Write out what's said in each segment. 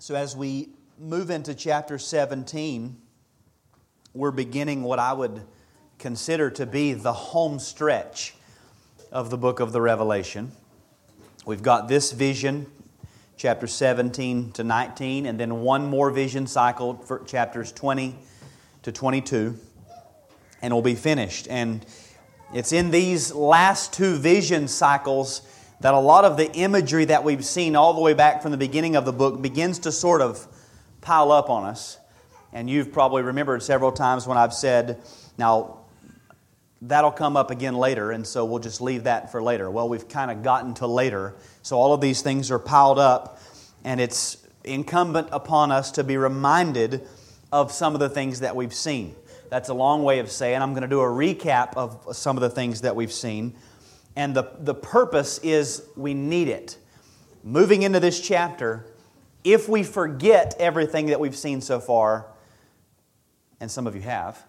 So, as we move into chapter 17, we're beginning what I would consider to be the home stretch of the book of the Revelation. We've got this vision, chapter 17 to 19, and then one more vision cycle for chapters 20 to 22, and we'll be finished. And it's in these last two vision cycles that a lot of the imagery that we've seen all the way back from the beginning of the book begins to sort of pile up on us. And you've probably remembered several times when I've said, now, that'll come up again later, and so we'll just leave that for later. Well, we've kind of gotten to later. So all of these things are piled up, and it's incumbent upon us to be reminded of some of the things that we've seen. That's a long way of saying I'm going to do a recap of some of the things that we've seen. And the, the purpose is we need it. Moving into this chapter, if we forget everything that we've seen so far, and some of you have,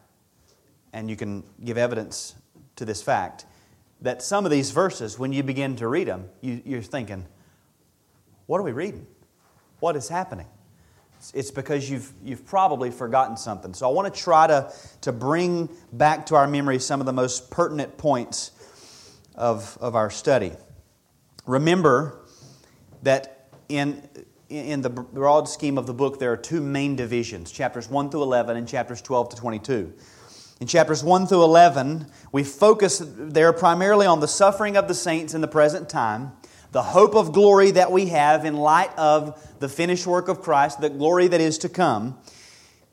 and you can give evidence to this fact, that some of these verses, when you begin to read them, you, you're thinking, what are we reading? What is happening? It's because you've, you've probably forgotten something. So I want to try to, to bring back to our memory some of the most pertinent points of, of our study. Remember that in, in the broad scheme of the book, there are two main divisions chapters 1 through 11 and chapters 12 to 22. In chapters 1 through 11, we focus there primarily on the suffering of the saints in the present time, the hope of glory that we have in light of the finished work of Christ, the glory that is to come.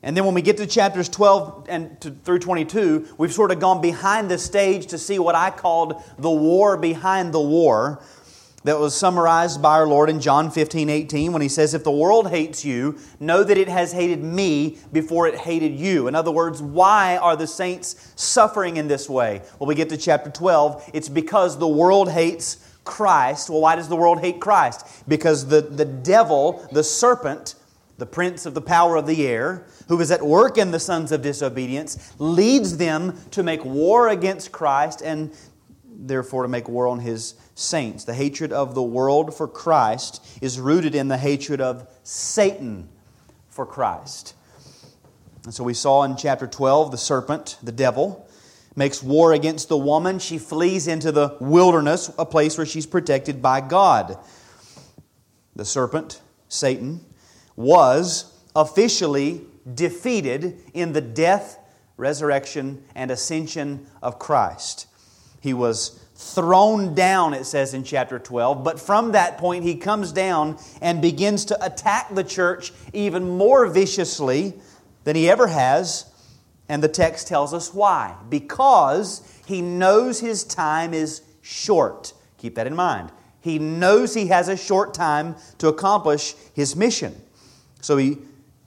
And then when we get to chapters 12 and to, through 22, we've sort of gone behind the stage to see what I called the war behind the war that was summarized by our Lord in John 15, 18, when he says, If the world hates you, know that it has hated me before it hated you. In other words, why are the saints suffering in this way? Well, we get to chapter 12. It's because the world hates Christ. Well, why does the world hate Christ? Because the, the devil, the serpent, the prince of the power of the air, who is at work in the sons of disobedience, leads them to make war against Christ and therefore to make war on his saints. The hatred of the world for Christ is rooted in the hatred of Satan for Christ. And so we saw in chapter 12 the serpent, the devil, makes war against the woman. She flees into the wilderness, a place where she's protected by God. The serpent, Satan, was officially defeated in the death, resurrection, and ascension of Christ. He was thrown down, it says in chapter 12, but from that point he comes down and begins to attack the church even more viciously than he ever has. And the text tells us why. Because he knows his time is short. Keep that in mind. He knows he has a short time to accomplish his mission. So he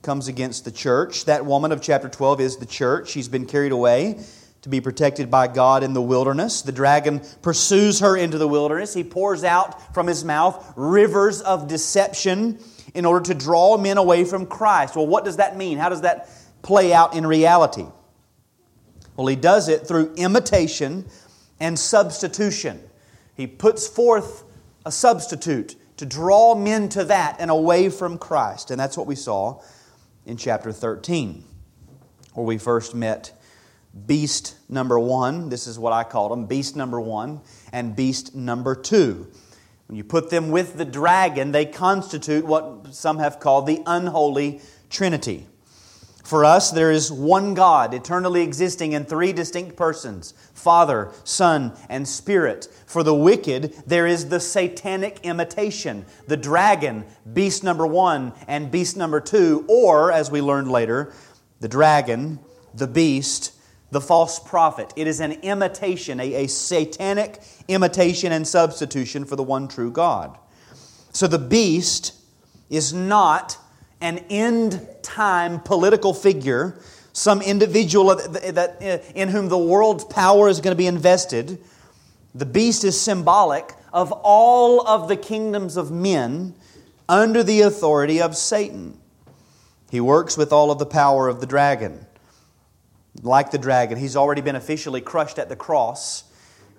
comes against the church. That woman of chapter 12 is the church. She's been carried away to be protected by God in the wilderness. The dragon pursues her into the wilderness. He pours out from his mouth rivers of deception in order to draw men away from Christ. Well, what does that mean? How does that play out in reality? Well, he does it through imitation and substitution. He puts forth a substitute to draw men to that and away from Christ. And that's what we saw in chapter 13, where we first met beast number one. This is what I called them beast number one and beast number two. When you put them with the dragon, they constitute what some have called the unholy trinity. For us, there is one God, eternally existing in three distinct persons Father, Son, and Spirit. For the wicked, there is the satanic imitation, the dragon, beast number one and beast number two, or, as we learned later, the dragon, the beast, the false prophet. It is an imitation, a, a satanic imitation and substitution for the one true God. So the beast is not an end time political figure, some individual that, uh, in whom the world's power is going to be invested. The beast is symbolic of all of the kingdoms of men under the authority of Satan. He works with all of the power of the dragon. Like the dragon, he's already been officially crushed at the cross.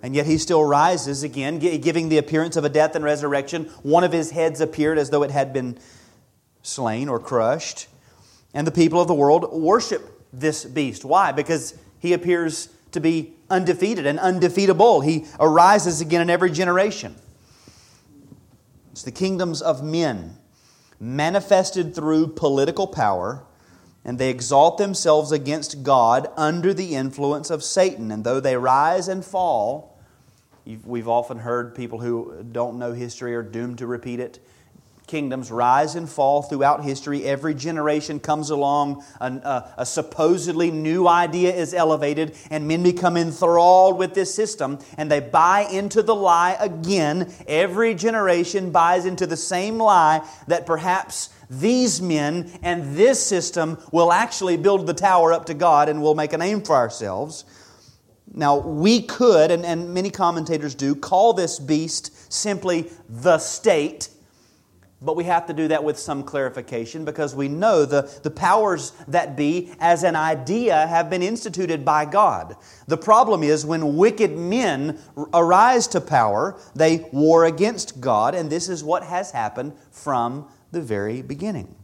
And yet he still rises again, giving the appearance of a death and resurrection. One of his heads appeared as though it had been slain or crushed. And the people of the world worship this beast. Why? Because he appears to be undefeated and undefeatable. He arises again in every generation. It's the kingdoms of men manifested through political power, and they exalt themselves against God under the influence of Satan. And though they rise and fall, we've often heard people who don't know history are doomed to repeat it kingdoms rise and fall throughout history. Every generation comes along, a, a, uh, a, supposedly new idea is elevated, and men become enthralled with this system, and they buy into the lie again. Every generation buys into the same lie that perhaps these men and this system will actually build the tower up to God and we'll make a name for ourselves. Now, we could, and, and many commentators do, call this beast simply the state but we have to do that with some clarification because we know the, the powers that be, as an idea, have been instituted by God. The problem is when wicked men arise to power, they war against God, and this is what has happened from the very beginning.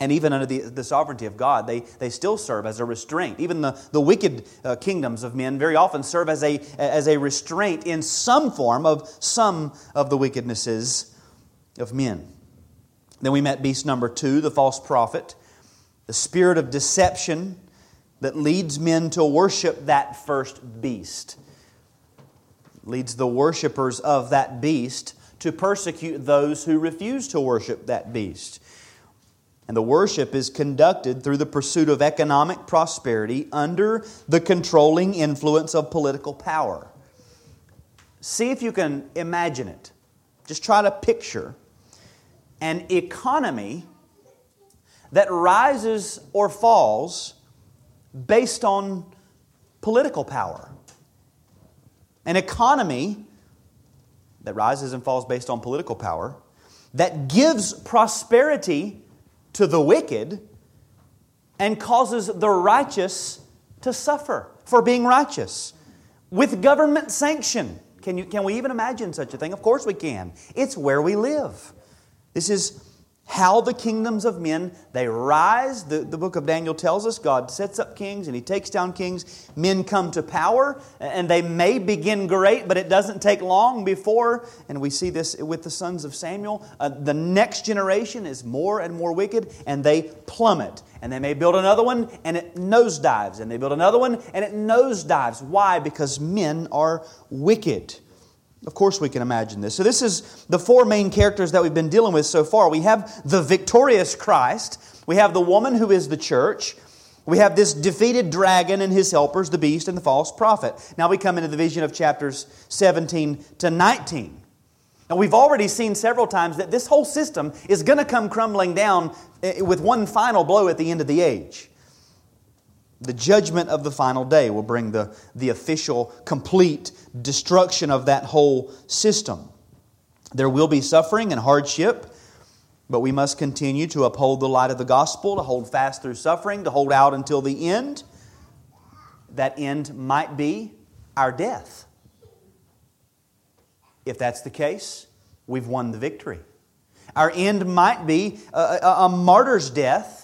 And even under the, the sovereignty of God, they, they still serve as a restraint. Even the, the wicked uh, kingdoms of men very often serve as a, as a restraint in some form of some of the wickednesses of men. Then we met beast number two, the false prophet, the spirit of deception that leads men to worship that first beast, leads the worshippers of that beast to persecute those who refuse to worship that beast. And the worship is conducted through the pursuit of economic prosperity under the controlling influence of political power. See if you can imagine it. Just try to picture an economy that rises or falls based on political power. An economy that rises and falls based on political power, that gives prosperity to the wicked and causes the righteous to suffer for being righteous with government sanction. Can, you, can we even imagine such a thing? Of course we can. It's where we live. This is how the kingdoms of men they rise. The, the book of daniel tells us god sets up kings and he takes down kings. Men come to power and they may begin great but it doesn't take long before and we see this with the sons of samuel uh, the next generation is more and more wicked and they plummet. And they may build another one and it nosedives and they build another one and it nosedives. Why? Because men are wicked of course, we can imagine this. So, this is the four main characters that we've been dealing with so far. We have the victorious Christ, we have the woman who is the church, we have this defeated dragon and his helpers, the beast and the false prophet. Now we come into the vision of chapters 17 to 19. Now, we've already seen several times that this whole system is going to come crumbling down eh, with one final blow at the end of the age. The judgment of the final day will bring the, the official, complete destruction of that whole system. There will be suffering and hardship, but we must continue to uphold the light of the gospel, to hold fast through suffering, to hold out until the end. That end might be our death. If that's the case, we've won the victory. Our end might be a, a, a martyr's death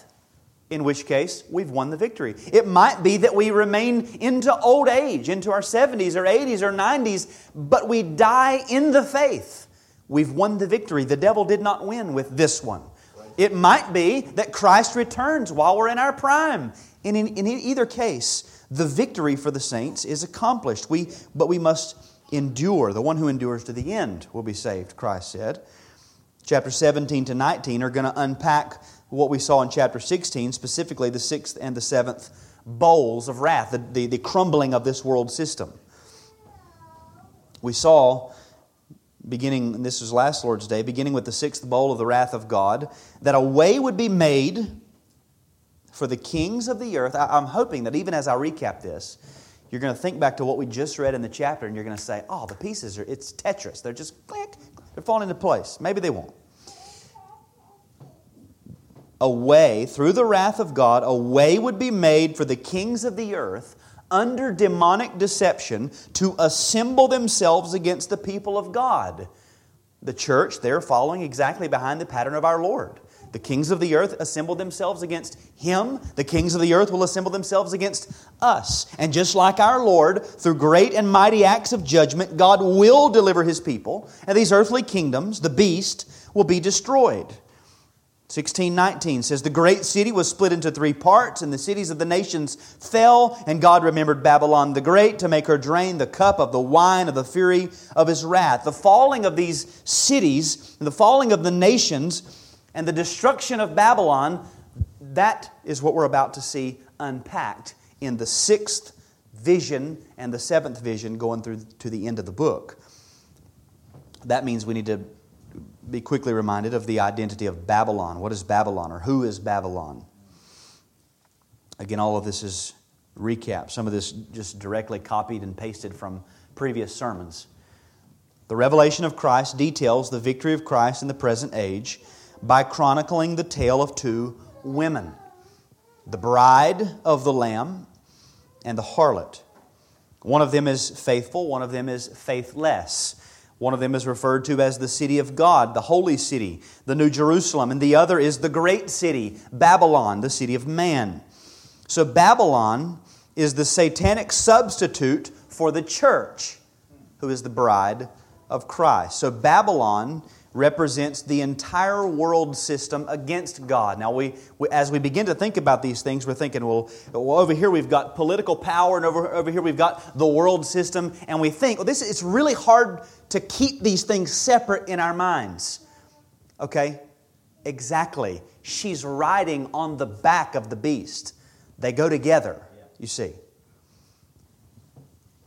in which case we've won the victory. It might be that we remain into old age, into our 70s or 80s or 90s, but we die in the faith. We've won the victory. The devil did not win with this one. It might be that Christ returns while we're in our prime. in, in either case, the victory for the saints is accomplished. We, but we must endure. The one who endures to the end will be saved, Christ said. Chapter 17 to 19 are going to unpack what we saw in chapter 16, specifically the sixth and the seventh bowls of wrath, the, the, the crumbling of this world system. We saw, beginning, this was last Lord's Day, beginning with the sixth bowl of the wrath of God, that a way would be made for the kings of the earth. I, I'm hoping that even as I recap this, you're going to think back to what we just read in the chapter and you're going to say, oh, the pieces are, it's Tetris. They're just click, they're falling into place. Maybe they won't a way, through the wrath of God, a way would be made for the kings of the earth under demonic deception to assemble themselves against the people of God. The church, they're following exactly behind the pattern of our Lord. The kings of the earth assemble themselves against him. The kings of the earth will assemble themselves against us. And just like our Lord, through great and mighty acts of judgment, God will deliver his people, and these earthly kingdoms, the beast, will be destroyed. 1619 says, The great city was split into three parts, and the cities of the nations fell, and God remembered Babylon the Great to make her drain the cup of the wine of the fury of his wrath. The falling of these cities, the falling of the nations, and the destruction of Babylon, that is what we're about to see unpacked in the sixth vision and the seventh vision going through to the end of the book. That means we need to be quickly reminded of the identity of Babylon. What is Babylon, or who is Babylon? Again, all of this is recap. Some of this just directly copied and pasted from previous sermons. The revelation of Christ details the victory of Christ in the present age by chronicling the tale of two women the bride of the Lamb and the harlot. One of them is faithful, one of them is faithless. One of them is referred to as the city of God, the holy city, the New Jerusalem, and the other is the great city, Babylon, the city of man. So Babylon is the satanic substitute for the church, who is the bride of Christ. So Babylon represents the entire world system against God. Now, we, we, as we begin to think about these things, we're thinking, well, well, over here we've got political power, and over, over here we've got the world system, and we think, well, this it's really hard to keep these things separate in our minds. Okay? Exactly. She's riding on the back of the beast. They go together, you see.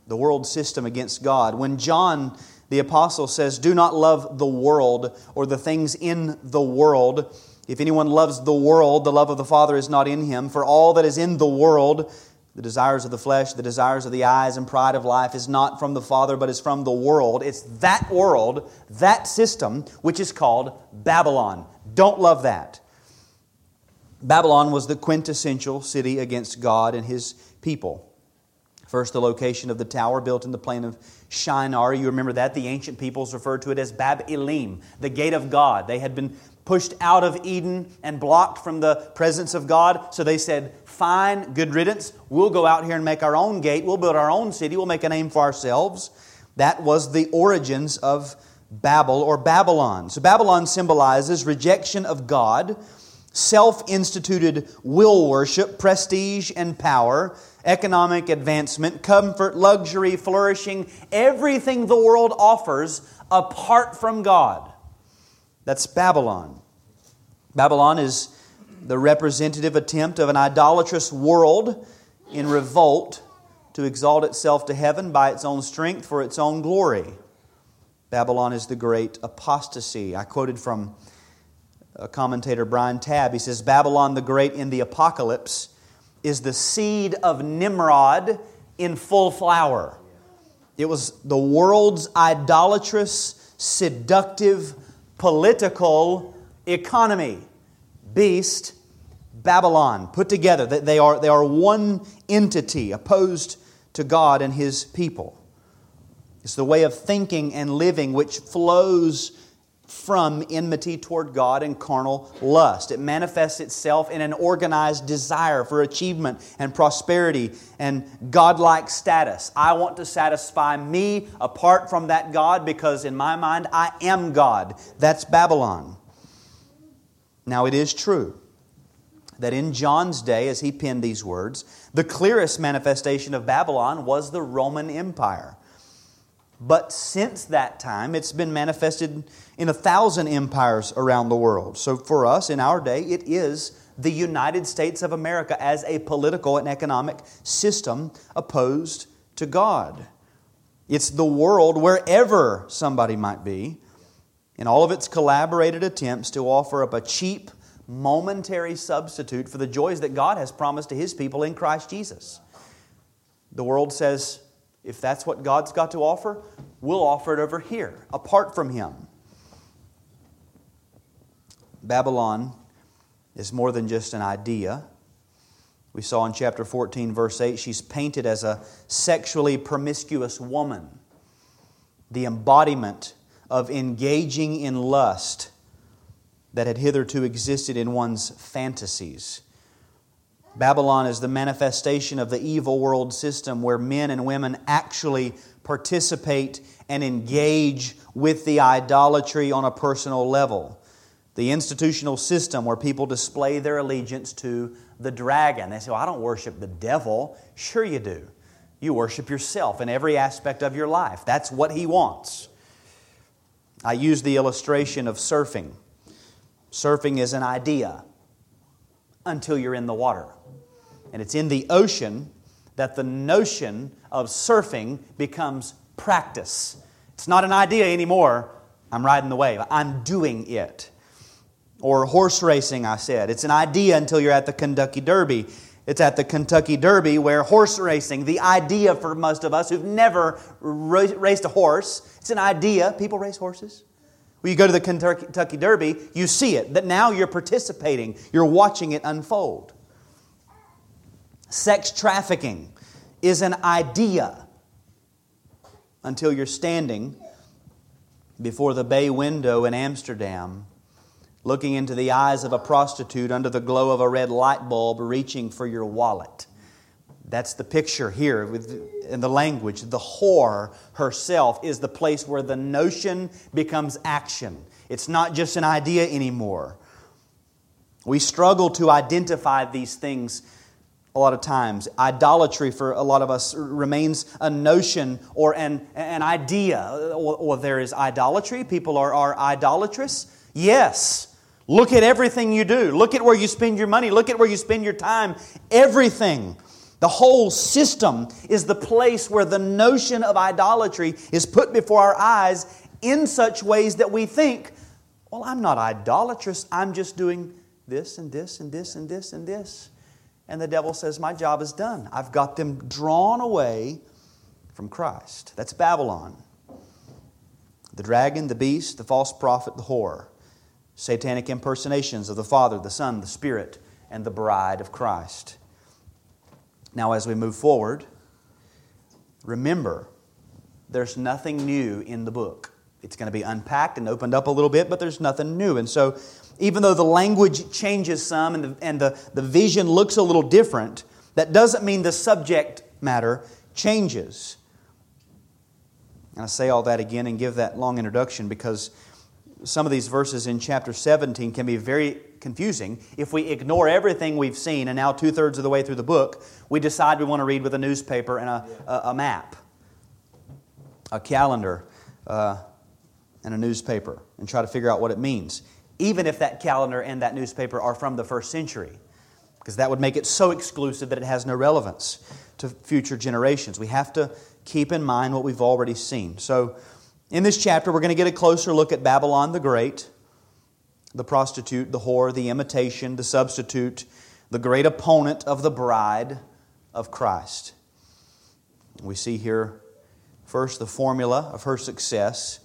The world system against God. When John the apostle says, Do not love the world or the things in the world. If anyone loves the world, the love of the Father is not in him. For all that is in the world, the desires of the flesh, the desires of the eyes, and pride of life is not from the Father, but is from the world. It's that world, that system, which is called Babylon. Don't love that. Babylon was the quintessential city against God and his people. First, the location of the tower built in the plain of Shinar. You remember that? The ancient peoples referred to it as Bab Elim, the gate of God. They had been pushed out of Eden and blocked from the presence of God. So they said, Fine, good riddance. We'll go out here and make our own gate. We'll build our own city. We'll make a name for ourselves. That was the origins of Babel or Babylon. So Babylon symbolizes rejection of God, self instituted will worship, prestige, and power economic advancement, comfort, luxury, flourishing, everything the world offers apart from God. That's Babylon. Babylon is the representative attempt of an idolatrous world in revolt to exalt itself to heaven by its own strength for its own glory. Babylon is the great apostasy. I quoted from a commentator, Brian Tabb. He says, Babylon the Great in the apocalypse is the seed of Nimrod in full flower. It was the world's idolatrous, seductive, political economy. Beast, Babylon, put together. They are, they are one entity opposed to God and His people. It's the way of thinking and living which flows from enmity toward God and carnal lust. It manifests itself in an organized desire for achievement and prosperity and godlike status. I want to satisfy me apart from that God because, in my mind, I am God. That's Babylon. Now, it is true that in John's day, as he penned these words, the clearest manifestation of Babylon was the Roman Empire. But since that time, it's been manifested in a thousand empires around the world. So for us, in our day, it is the United States of America as a political and economic system opposed to God. It's the world wherever somebody might be, in all of its collaborated attempts to offer up a cheap, momentary substitute for the joys that God has promised to His people in Christ Jesus. The world says, if that's what God's got to offer, we'll offer it over here, apart from Him. Babylon is more than just an idea. We saw in chapter 14, verse 8, she's painted as a sexually promiscuous woman, the embodiment of engaging in lust. that had hitherto existed in one's fantasies. Babylon is the manifestation of the evil world system where men and women actually participate and engage with the idolatry on a personal level. The institutional system where people display their allegiance to the dragon. They say, well, I don't worship the devil. Sure, you do. You worship yourself in every aspect of your life. That's what he wants. I use the illustration of surfing. Surfing is an idea until you're in the water. And it's in the ocean that the notion of surfing becomes practice. It's not an idea anymore. I'm riding the wave, I'm doing it. Or horse racing, I said. It's an idea until you're at the Kentucky Derby. It's at the Kentucky Derby where horse racing, the idea for most of us who've never raced a horse, it's an idea. People race horses. When you go to the Kentucky Derby, you see it, that now you're participating, you're watching it unfold. Sex trafficking is an idea until you're standing before the bay window in Amsterdam looking into the eyes of a prostitute under the glow of a red light bulb, reaching for your wallet. That's the picture here with, in the language. The whore herself is the place where the notion becomes action. It's not just an idea anymore. We struggle to identify these things a lot of times. Idolatry for a lot of us remains a notion or an, an idea. Or, or there is idolatry. People are, are idolatrous. Yes. Look at everything you do. Look at where you spend your money. Look at where you spend your time. Everything. The whole system is the place where the notion of idolatry is put before our eyes in such ways that we think, well, I'm not idolatrous. I'm just doing this and this and this and this and this. And the devil says, My job is done. I've got them drawn away from Christ. That's Babylon. The dragon, the beast, the false prophet, the whore satanic impersonations of the Father, the Son, the Spirit, and the bride of Christ. Now, as we move forward, remember there's nothing new in the book. It's going to be unpacked and opened up a little bit, but there's nothing new. And so, even though the language changes some and the, and the, the vision looks a little different, that doesn't mean the subject matter changes. And I say all that again and give that long introduction because some of these verses in chapter 17 can be very confusing. If we ignore everything we've seen, and now two thirds of the way through the book, we decide we want to read with a newspaper and a, a, a map, a calendar, uh, and a newspaper, and try to figure out what it means, even if that calendar and that newspaper are from the first century, because that would make it so exclusive that it has no relevance to future generations. We have to keep in mind what we've already seen. So, in this chapter, we're going to get a closer look at Babylon the Great, the prostitute, the whore, the imitation, the substitute, the great opponent of the bride of Christ. We see here first the formula of her success,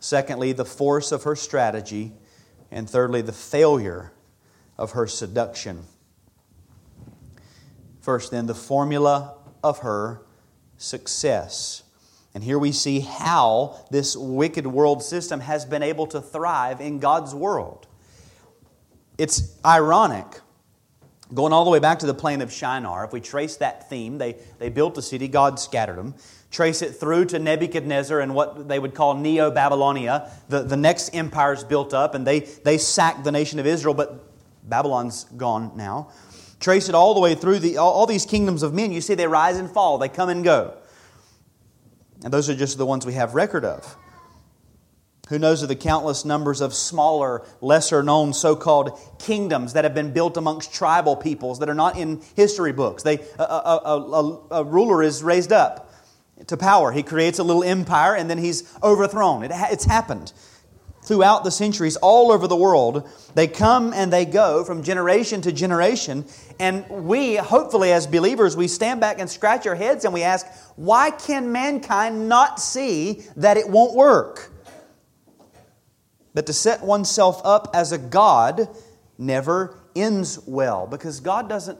secondly, the force of her strategy, and thirdly, the failure of her seduction. First, then, the formula of her success. And here we see how this wicked world system has been able to thrive in God's world. It's ironic. Going all the way back to the plain of Shinar, if we trace that theme, they, they built a city, God scattered them. Trace it through to Nebuchadnezzar and what they would call Neo Babylonia. The, the next empire's built up, and they, they sacked the nation of Israel, but Babylon's gone now. Trace it all the way through the, all, all these kingdoms of men. You see, they rise and fall, they come and go. And those are just the ones we have record of. Who knows of the countless numbers of smaller, lesser known so called kingdoms that have been built amongst tribal peoples that are not in history books? They, a, a, a, a ruler is raised up to power. He creates a little empire and then he's overthrown. It, it's happened throughout the centuries all over the world. They come and they go from generation to generation. And we, hopefully, as believers, we stand back and scratch our heads and we ask, why can mankind not see that it won't work? But to set oneself up as a God never ends well because God doesn't,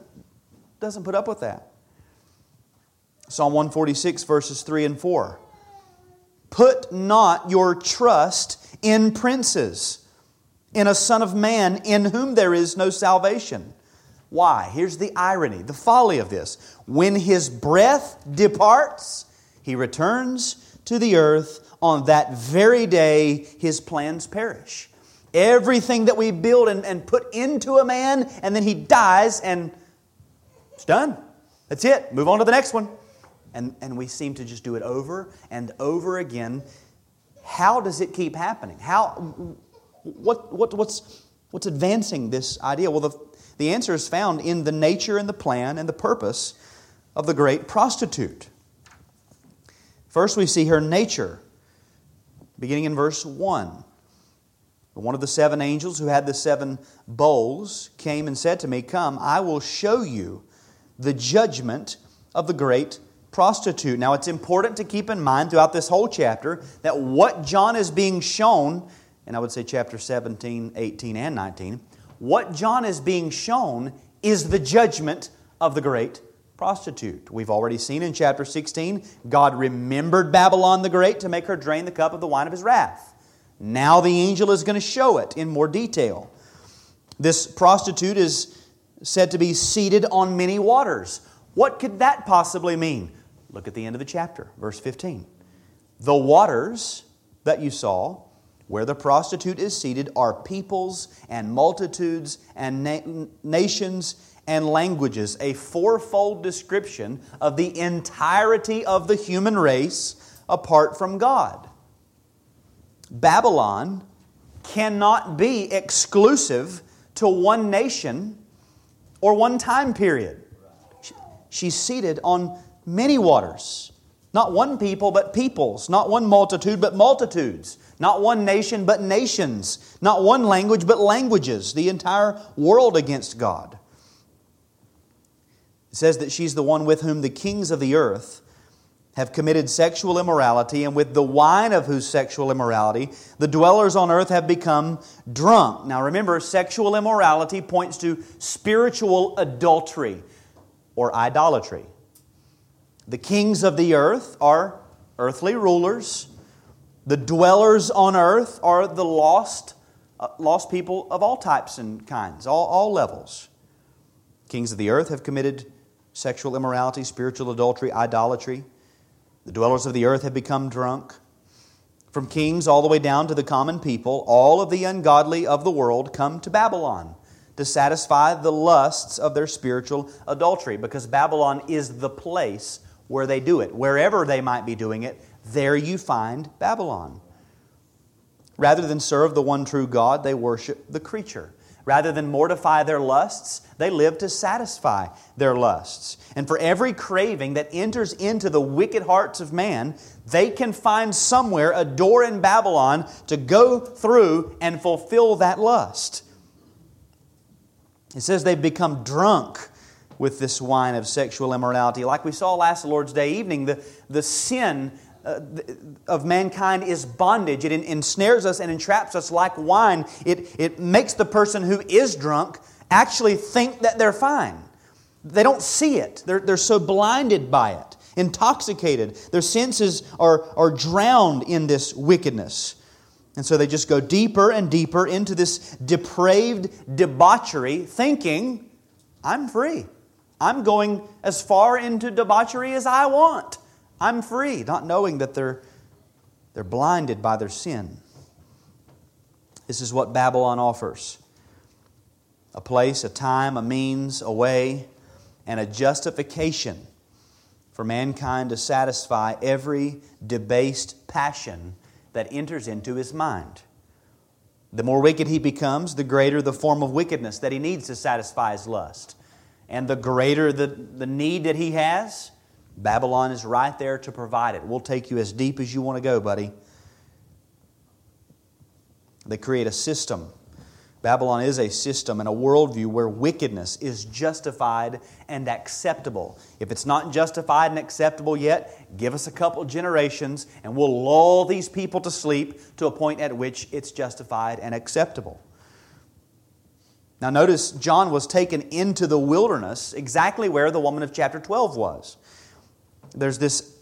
doesn't put up with that. Psalm 146, verses 3 and 4. Put not your trust in princes, in a Son of Man in whom there is no salvation. Why? Here's the irony, the folly of this. When his breath departs, he returns to the earth. On that very day, his plans perish. Everything that we build and, and put into a man, and then he dies, and it's done. That's it. Move on to the next one. And, and we seem to just do it over and over again. How does it keep happening? How, what, what, what's, what's advancing this idea? Well, the, the answer is found in the nature and the plan and the purpose of the great prostitute. First, we see her nature, beginning in verse 1. One of the seven angels who had the seven bowls came and said to me, Come, I will show you the judgment of the great prostitute. Now, it's important to keep in mind throughout this whole chapter that what John is being shown, and I would say chapter 17, 18, and 19, what John is being shown is the judgment of the great prostitute. We've already seen in chapter 16, God remembered Babylon the Great to make her drain the cup of the wine of his wrath. Now the angel is going to show it in more detail. This prostitute is said to be seated on many waters. What could that possibly mean? Look at the end of the chapter, verse 15. The waters that you saw where the prostitute is seated are peoples and multitudes and na- nations and languages, a fourfold description of the entirety of the human race apart from God. Babylon cannot be exclusive to one nation or one time period. She's seated on many waters. Not one people, but peoples. Not one multitude, but multitudes. Not one nation, but nations. Not one language, but languages. The entire world against God. It says that she's the one with whom the kings of the earth have committed sexual immorality, and with the wine of whose sexual immorality the dwellers on earth have become drunk. Now remember, sexual immorality points to spiritual adultery or idolatry. The kings of the earth are earthly rulers the dwellers on earth are the lost, uh, lost people of all types and kinds, all, all levels. Kings of the earth have committed sexual immorality, spiritual adultery, idolatry. The dwellers of the earth have become drunk. From kings all the way down to the common people, all of the ungodly of the world come to Babylon to satisfy the lusts of their spiritual adultery because Babylon is the place where they do it. Wherever they might be doing it, there you find Babylon. Rather than serve the one true God, they worship the creature. Rather than mortify their lusts, they live to satisfy their lusts. And for every craving that enters into the wicked hearts of man, they can find somewhere a door in Babylon to go through and fulfill that lust. It says they've become drunk with this wine of sexual immorality. Like we saw last Lord's Day evening, the, the sin uh, of mankind is bondage. It ensnares us and entraps us like wine. It, it makes the person who is drunk actually think that they're fine. They don't see it, they're, they're so blinded by it, intoxicated. Their senses are, are drowned in this wickedness. And so they just go deeper and deeper into this depraved debauchery, thinking, I'm free. I'm going as far into debauchery as I want. I'm free, not knowing that they're, they're blinded by their sin. This is what Babylon offers a place, a time, a means, a way, and a justification for mankind to satisfy every debased passion that enters into his mind. The more wicked he becomes, the greater the form of wickedness that he needs to satisfy his lust. And the greater the, the need that he has, Babylon is right there to provide it. We'll take you as deep as you want to go, buddy. They create a system. Babylon is a system and a worldview where wickedness is justified and acceptable. If it's not justified and acceptable yet, give us a couple generations and we'll lull these people to sleep to a point at which it's justified and acceptable. Now, notice John was taken into the wilderness exactly where the woman of chapter 12 was there's this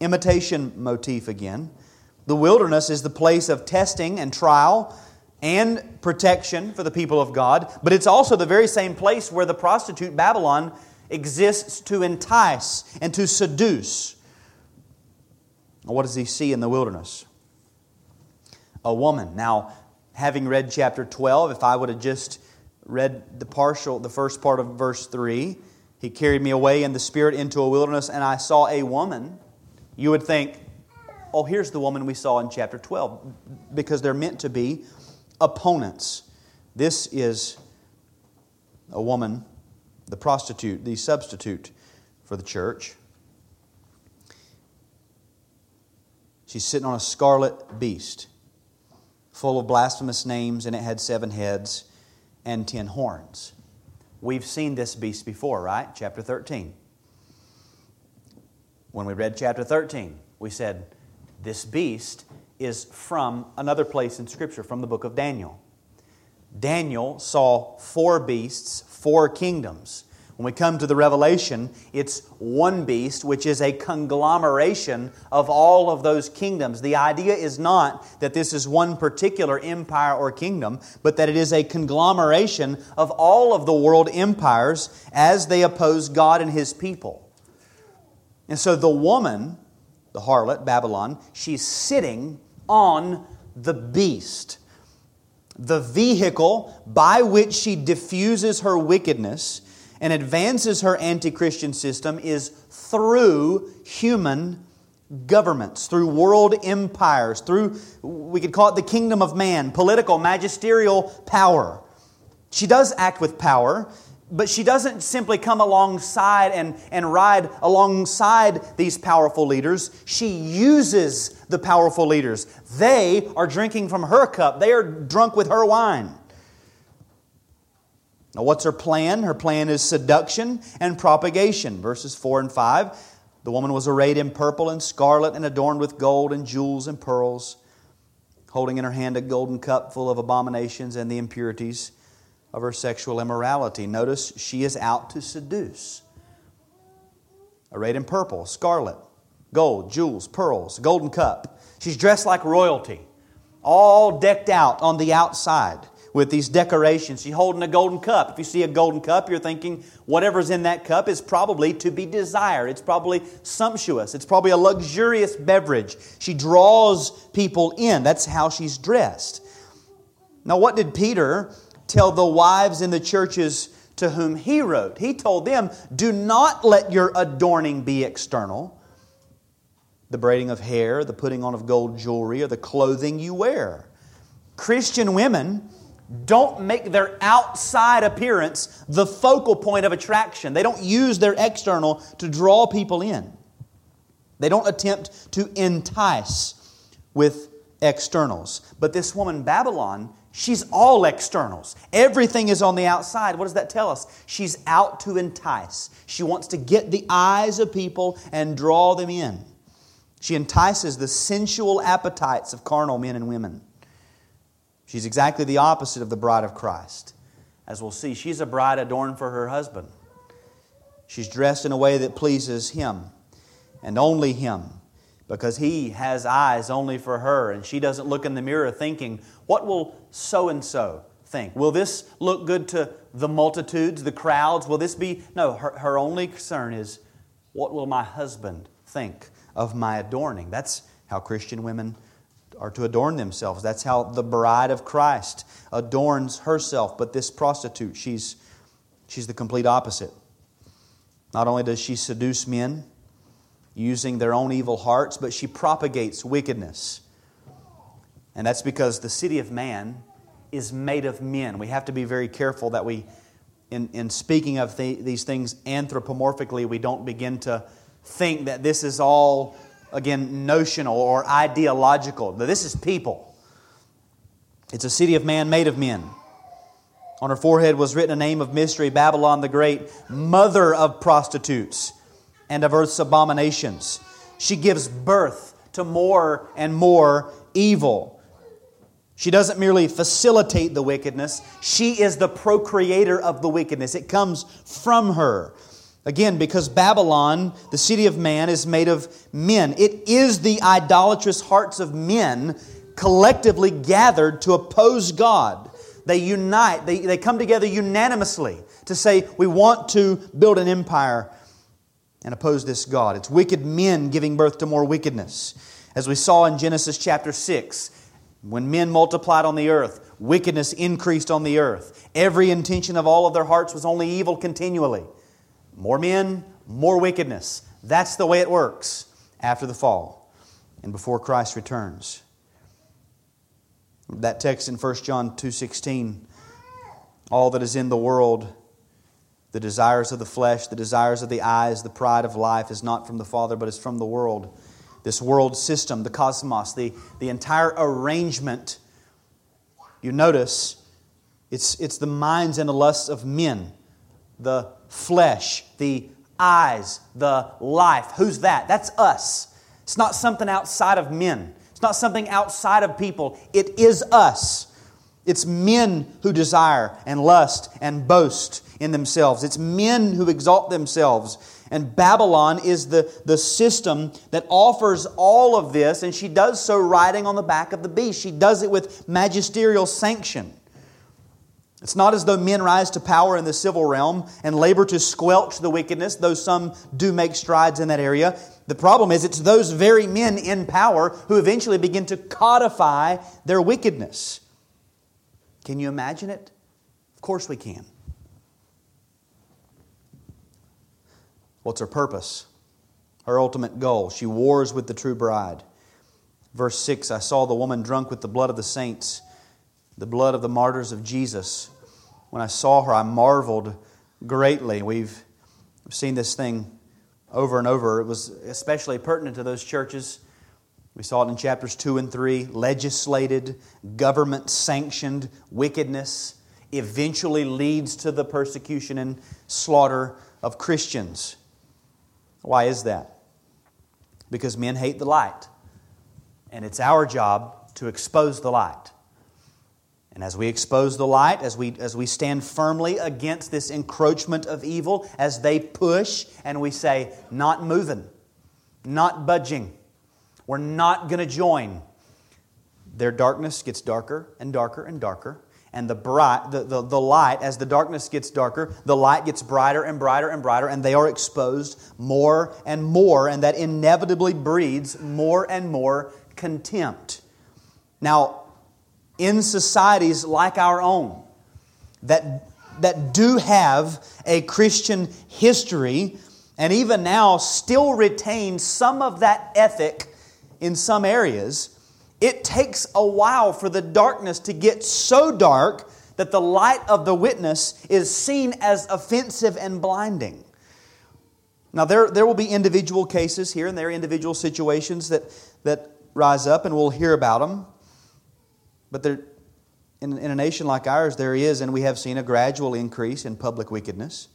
imitation motif again. The wilderness is the place of testing and trial and protection for the people of God, but it's also the very same place where the prostitute Babylon exists to entice and to seduce. What does he see in the wilderness? A woman. Now, having read chapter 12, if I would have just read the partial, the first part of verse 3, he carried me away in the spirit into a wilderness, and I saw a woman. You would think, oh, here's the woman we saw in chapter 12, because they're meant to be opponents. This is a woman, the prostitute, the substitute for the church. She's sitting on a scarlet beast full of blasphemous names, and it had seven heads and ten horns. We've seen this beast before, right? Chapter 13. When we read chapter 13, we said, This beast is from another place in Scripture, from the book of Daniel. Daniel saw four beasts, four kingdoms. When we come to the Revelation, it's one beast, which is a conglomeration of all of those kingdoms. The idea is not that this is one particular empire or kingdom, but that it is a conglomeration of all of the world empires as they oppose God and His people. And so the woman, the harlot, Babylon, she's sitting on the beast. The vehicle by which she diffuses her wickedness and advances her anti Christian system is through human governments, through world empires, through, we could call it the kingdom of man, political, magisterial power. She does act with power, but she doesn't simply come alongside and, and ride alongside these powerful leaders. She uses the powerful leaders. They are drinking from her cup, they are drunk with her wine. Now, what's her plan? Her plan is seduction and propagation. Verses 4 and 5. The woman was arrayed in purple and scarlet and adorned with gold and jewels and pearls, holding in her hand a golden cup full of abominations and the impurities of her sexual immorality. Notice she is out to seduce. Arrayed in purple, scarlet, gold, jewels, pearls, golden cup. She's dressed like royalty, all decked out on the outside with these decorations. She's holding a golden cup. If you see a golden cup, you're thinking whatever's in that cup is probably to be desired. It's probably sumptuous. It's probably a luxurious beverage. She draws people in. That's how she's dressed. Now, what did Peter tell the wives in the churches to whom he wrote. He told them, Do not let your adorning be external the braiding of hair, the putting on of gold jewelry, or the clothing you wear. Christian women don't make their outside appearance the focal point of attraction. They don't use their external to draw people in. They don't attempt to entice with externals. But this woman, Babylon, She's all externals. Everything is on the outside. What does that tell us? She's out to entice. She wants to get the eyes of people and draw them in. She entices the sensual appetites of carnal men and women. She's exactly the opposite of the bride of Christ. As we'll see, she's a bride adorned for her husband. She's dressed in a way that pleases him and only him because he has eyes only for her and she doesn't look in the mirror thinking, what will so and so think? Will this look good to the multitudes, the crowds? Will this be. No, her, her only concern is, what will my husband think of my adorning? That's how Christian women are to adorn themselves. That's how the bride of Christ adorns herself. But this prostitute, she's, she's the complete opposite. Not only does she seduce men using their own evil hearts, but she propagates wickedness. And that's because the city of man is made of men. We have to be very careful that we, in, in speaking of the, these things anthropomorphically, we don't begin to think that this is all, again, notional or ideological. This is people. It's a city of man made of men. On her forehead was written a name of mystery Babylon the Great, mother of prostitutes and of earth's abominations. She gives birth to more and more evil. She doesn't merely facilitate the wickedness, she is the procreator of the wickedness. It comes from her. Again, because Babylon, the city of man, is made of men. It is the idolatrous hearts of men collectively gathered to oppose God. They unite, they, they come together unanimously to say, we want to build an empire and oppose this God. It's wicked men giving birth to more wickedness. As we saw in Genesis chapter 6, when men multiplied on the earth, wickedness increased on the earth. Every intention of all of their hearts was only evil continually. More men, more wickedness. That's the way it works after the fall and before Christ returns. That text in 1 John 2:16 all that is in the world the desires of the flesh, the desires of the eyes, the pride of life is not from the Father, but is from the world. This world system, the cosmos, the, the entire arrangement, you notice it's, it's the minds and the lusts of men, the flesh, the eyes, the life. Who's that? That's us. It's not something outside of men, it's not something outside of people. It is us. It's men who desire and lust and boast in themselves. It's men who exalt themselves. And Babylon is the, the system that offers all of this, and she does so riding on the back of the beast. She does it with magisterial sanction. It's not as though men rise to power in the civil realm and labor to squelch the wickedness, though some do make strides in that area. The problem is, it's those very men in power who eventually begin to codify their wickedness. Can you imagine it? Of course we can. What's her purpose? Her ultimate goal. She wars with the true bride. Verse 6 I saw the woman drunk with the blood of the saints, the blood of the martyrs of Jesus. When I saw her, I marveled greatly. We've seen this thing over and over. It was especially pertinent to those churches. We saw it in chapters 2 and 3. Legislated, government sanctioned wickedness eventually leads to the persecution and slaughter of Christians. Why is that? Because men hate the light. And it's our job to expose the light. And as we expose the light, as we, as we stand firmly against this encroachment of evil, as they push and we say, not moving, not budging, we're not going to join, their darkness gets darker and darker and darker and the, bright, the, the, the light, as the darkness gets darker, the light gets brighter and brighter and brighter, and they are exposed more and more, and that inevitably breeds more and more contempt. Now, in societies like our own, that, that do have a Christian history, and even now still retain some of that ethic in some areas, it takes a while for the darkness to get so dark that the light of the witness is seen as offensive and blinding. Now, there, there will be individual cases here and there, individual situations that, that rise up, and we'll hear about them. But there, in, in a nation like ours, there is, and we have seen a gradual increase in public wickedness.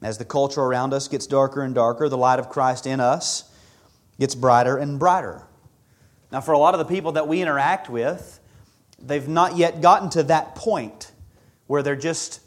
As the culture around us gets darker and darker, the light of Christ in us gets brighter and brighter. Now, for a lot of the people that we interact with, they've not yet gotten to that point where they're just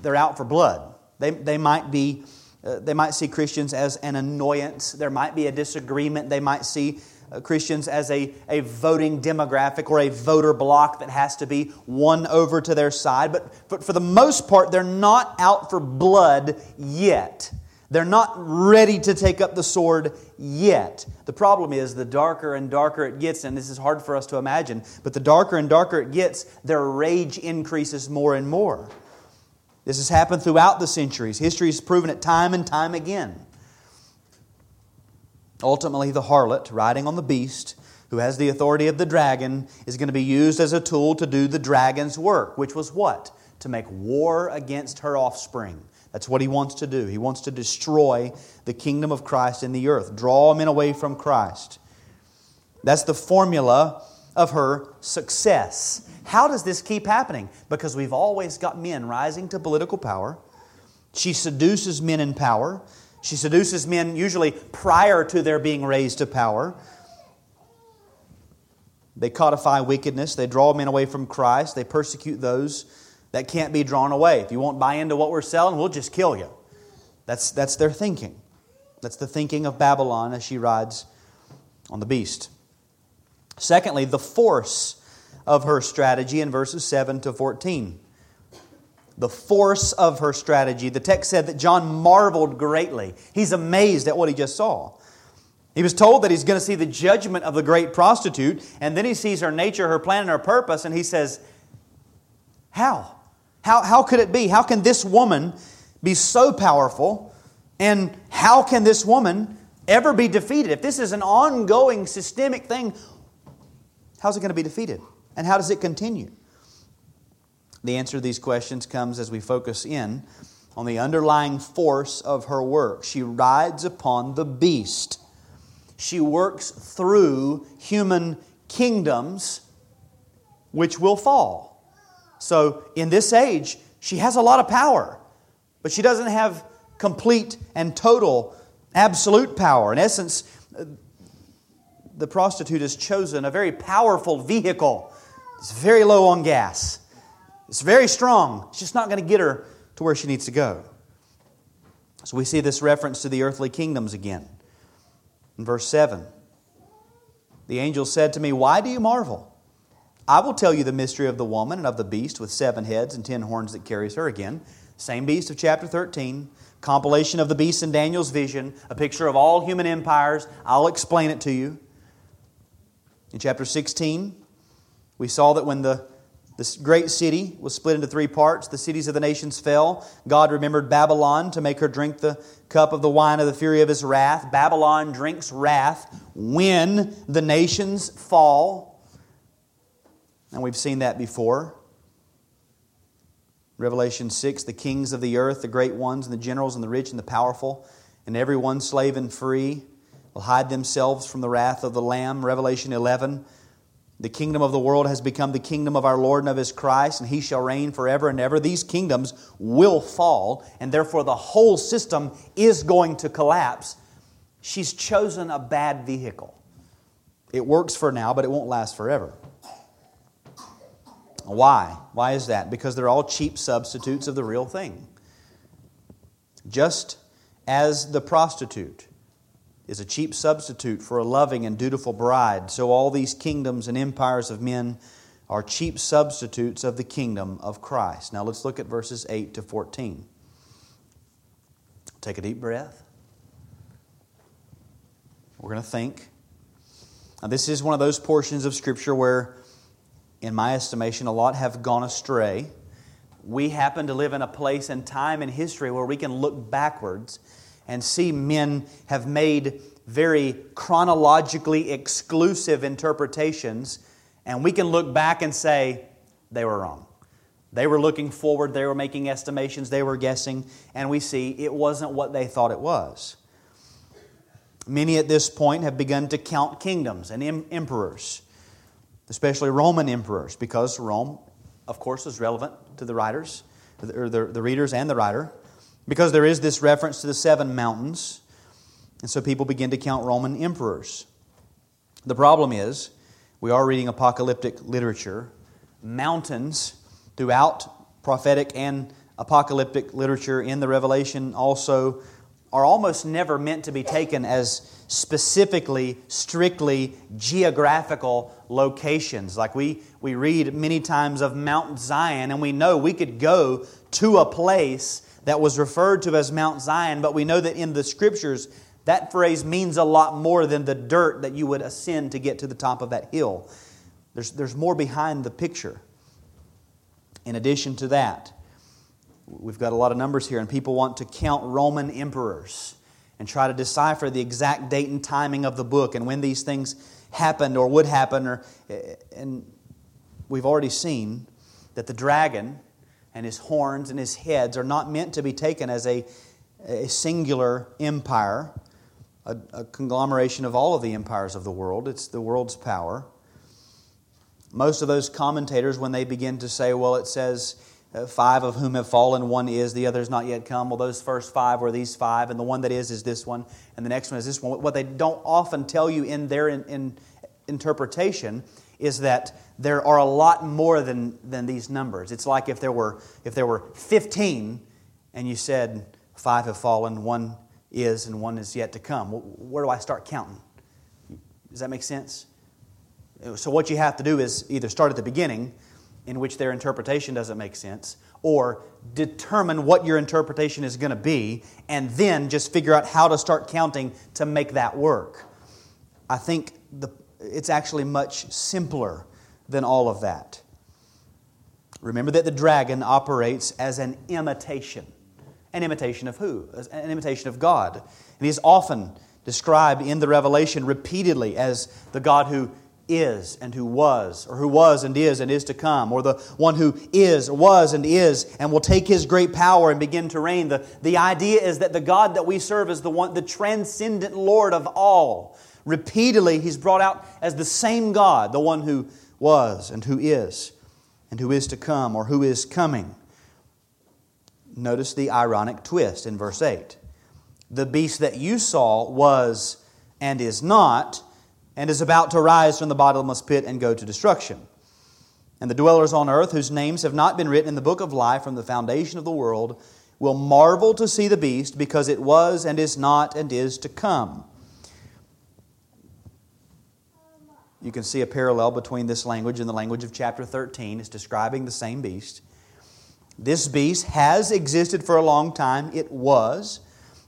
they're out for blood. They, they might be uh, they might see Christians as an annoyance. There might be a disagreement. They might see Uh, Christians as a, a voting demographic or a voter block that has to be won over to their side. But, but for the most part, they're not out for blood yet. They're not ready to take up the sword yet. The problem is the darker and darker it gets, and this is hard for us to imagine, but the darker and darker it gets, their rage increases more and more. This has happened throughout the centuries. History has proven it time and time again. Ultimately, the harlot, riding on the beast, who has the authority of the dragon, is going to be used as a tool to do the dragon's work, which was what? To make war against her offspring that's what he wants to do. He wants to destroy the kingdom of Christ in the earth, draw men away from Christ. That's the formula of her success. How does this keep happening? Because we've always got men rising to political power. She seduces men in power. She seduces men usually prior to their being raised to power. They codify wickedness. They draw men away from Christ. They persecute those that can't be drawn away. If you won't buy into what we're selling, we'll just kill you. That's, that's their thinking. That's the thinking of Babylon as she rides on the beast. Secondly, the force of her strategy in verses 7 to 14. The force of her strategy. The text said that John marveled greatly. He's amazed at what he just saw. He was told that he's going to see the judgment of the great prostitute, and then he sees her nature, her plan, and her purpose, and he says, How? How, how could it be? How can this woman be so powerful? And how can this woman ever be defeated? If this is an ongoing systemic thing, how's it going to be defeated? And how does it continue? The answer to these questions comes as we focus in on the underlying force of her work. She rides upon the beast she works through human kingdoms which will fall. So, in this age, she has a lot of power, but she doesn't have complete and total, absolute power. In essence, the prostitute has chosen a very powerful vehicle. It's very low on gas, it's very strong. It's just not going to get her to where she needs to go. So, we see this reference to the earthly kingdoms again. In verse 7, the angel said to me, Why do you marvel? I will tell you the mystery of the woman and of the beast with seven heads and ten horns that carries her again. Same beast of chapter 13, compilation of the beast in Daniel's vision, a picture of all human empires. I'll explain it to you. In chapter 16, we saw that when the this great city was split into three parts. The cities of the nations fell. God remembered Babylon to make her drink the cup of the wine of the fury of his wrath. Babylon drinks wrath when the nations fall. And we've seen that before. Revelation 6 the kings of the earth, the great ones, and the generals, and the rich, and the powerful, and every one slave and free will hide themselves from the wrath of the Lamb. Revelation 11 the kingdom of the world has become the kingdom of our Lord and of his Christ, and he shall reign forever and ever. These kingdoms will fall, and therefore the whole system is going to collapse. She's chosen a bad vehicle. It works for now, but it won't last forever. Why? Why is that? Because they're all cheap substitutes of the real thing. Just as the prostitute is a cheap substitute for a loving and dutiful bride. So all these kingdoms and empires of men are cheap substitutes of the kingdom of Christ. Now let's look at verses 8 to 14. Take a deep breath. We're going to think. Now, this is one of those portions of Scripture where, in my estimation, a lot have gone astray. We happen to live in a place and time in history where we can look backwards and see men have made very chronologically exclusive interpretations, and we can look back and say they were wrong. They were looking forward, they were making estimations, they were guessing, and we see it wasn't what they thought it was. Many at this point have begun to count kingdoms and emperors, especially Roman emperors, because Rome, of course, is relevant to the writers, or the, the readers and the writer. Because there is this reference to the seven mountains, and so people begin to count Roman emperors. The problem is, we are reading apocalyptic literature. Mountains throughout prophetic and apocalyptic literature in the Revelation also are almost never meant to be taken as specifically, strictly geographical locations. Like we, we read many times of Mount Zion, and we know we could go to a place that was referred to as Mount Zion, but we know that in the scriptures, that phrase means a lot more than the dirt that you would ascend to get to the top of that hill. There's, there's more behind the picture. In addition to that, we've got a lot of numbers here, and people want to count Roman emperors and try to decipher the exact date and timing of the book and when these things happened or would happen. Or, and we've already seen that the dragon and his horns and his heads are not meant to be taken as a, a singular empire, a, a conglomeration of all of the empires of the world. It's the world's power. Most of those commentators, when they begin to say, well, it says, uh, five of whom have fallen, one is, the other has not yet come. Well, those first five were these five, and the one that is is this one, and the next one is this one. What they don't often tell you in their in, in interpretation is that there are a lot more than, than these numbers. It's like if there, were, if there were 15 and you said five have fallen, one is, and one is yet to come. Where do I start counting? Does that make sense? So, what you have to do is either start at the beginning, in which their interpretation doesn't make sense, or determine what your interpretation is going to be, and then just figure out how to start counting to make that work. I think the, it's actually much simpler than all of that. Remember that the dragon operates as an imitation. An imitation of who? An imitation of God. And he's often described in the Revelation repeatedly as the God who is and who was, or who was and is and is to come, or the one who is, was and is, and will take his great power and begin to reign. The, the idea is that the God that we serve is the one, the transcendent Lord of all. Repeatedly, he's brought out as the same God, the one who was and who is and who is to come or who is coming. Notice the ironic twist in verse 8. The beast that you saw was and is not and is about to rise from the bottomless pit and go to destruction. And the dwellers on earth, whose names have not been written in the book of life from the foundation of the world, will marvel to see the beast, because it was and is not and is to come. You can see a parallel between this language and the language of chapter 13. It's describing the same beast. This beast has existed for a long time. It was.